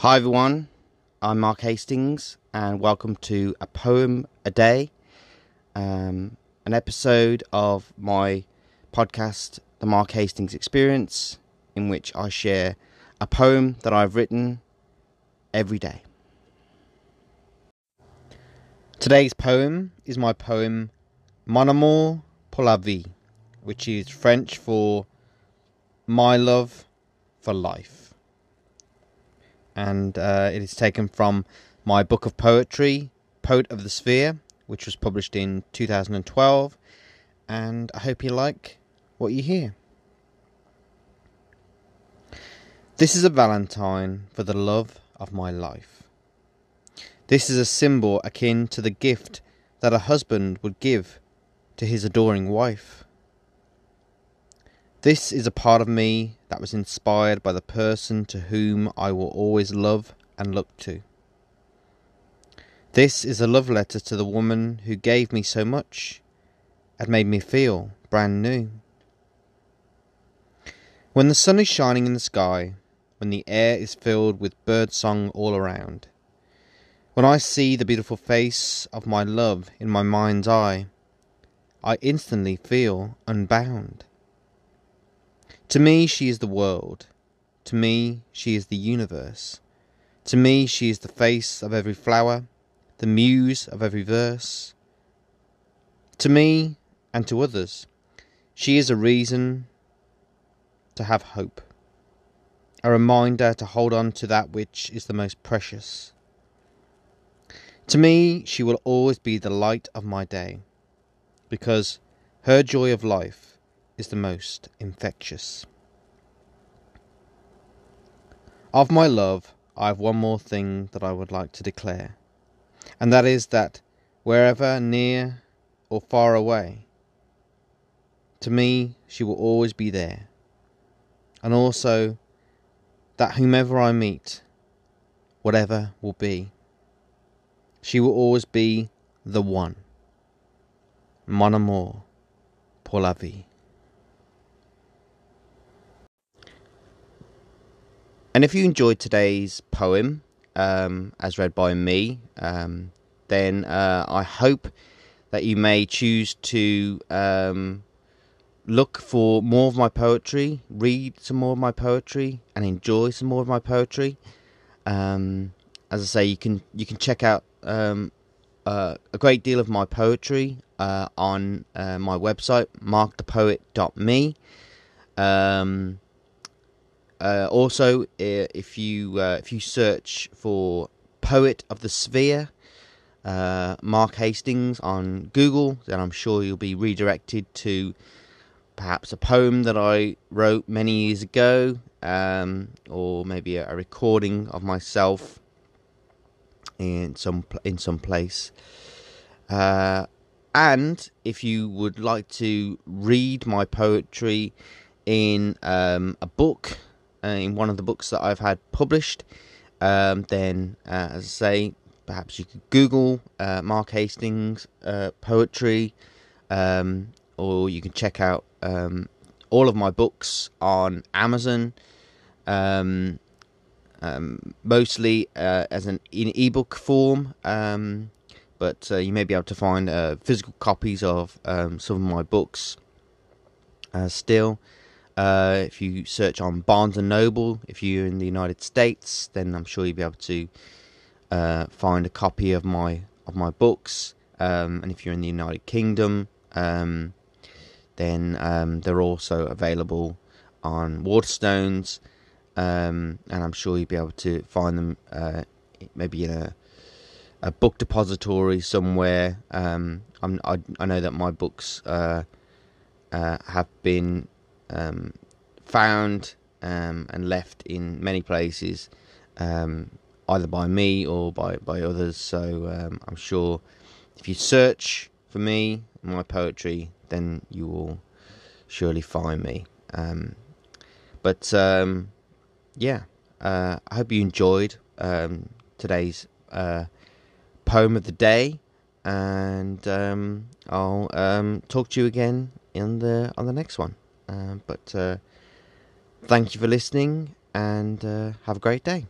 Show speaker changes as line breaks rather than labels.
Hi everyone, I'm Mark Hastings, and welcome to A Poem a Day, um, an episode of my podcast, The Mark Hastings Experience, in which I share a poem that I've written every day. Today's poem is my poem Mon amour pour la vie, which is French for My Love for Life and uh, it is taken from my book of poetry, Poet of the Sphere, which was published in 2012. And I hope you like what you hear. This is a valentine for the love of my life. This is a symbol akin to the gift that a husband would give to his adoring wife. This is a part of me that was inspired by the person to whom I will always love and look to. This is a love letter to the woman who gave me so much and made me feel brand new. When the sun is shining in the sky, when the air is filled with bird song all around, when I see the beautiful face of my love in my mind's eye, I instantly feel unbound. To me, she is the world. To me, she is the universe. To me, she is the face of every flower, the muse of every verse. To me, and to others, she is a reason to have hope, a reminder to hold on to that which is the most precious. To me, she will always be the light of my day, because her joy of life is the most infectious. Of my love, I have one more thing that I would like to declare, and that is that wherever near or far away, to me she will always be there, and also that whomever I meet, whatever will be, she will always be the one. Mon amour pour la vie. And if you enjoyed today's poem, um, as read by me, um, then uh, I hope that you may choose to um, look for more of my poetry, read some more of my poetry, and enjoy some more of my poetry. Um, as I say, you can you can check out um, uh, a great deal of my poetry uh, on uh, my website, markthepoet.me. Um, uh, also, if you uh, if you search for "Poet of the Sphere," uh, Mark Hastings on Google, then I'm sure you'll be redirected to perhaps a poem that I wrote many years ago, um, or maybe a, a, recording of myself in some in some place. Uh, and if you would like to read my poetry in um, a book in one of the books that I've had published, um, then, uh, as I say, perhaps you could Google uh, Mark Hastings uh, poetry, um, or you can check out um, all of my books on Amazon. Um, um, mostly uh, as an in ebook form, um, but uh, you may be able to find physical copies of some of my books still. Uh, if you search on Barnes and Noble, if you're in the United States, then I'm sure you'll be able to uh, find a copy of my of my books. Um, and if you're in the United Kingdom, um, then um, they're also available on Waterstones, um, and I'm sure you'll be able to find them uh, maybe in a a book depository somewhere. Um, I, I know that my books uh, uh, have been um, found um, and left in many places, um, either by me or by, by others. So um, I'm sure if you search for me, my poetry, then you will surely find me. Um, but yeah, uh, I hope you enjoyed today's uh, poem of the day and um, I'll um, talk to you again in the on the next one. Um, but uh, thank you for listening and uh, have a great day.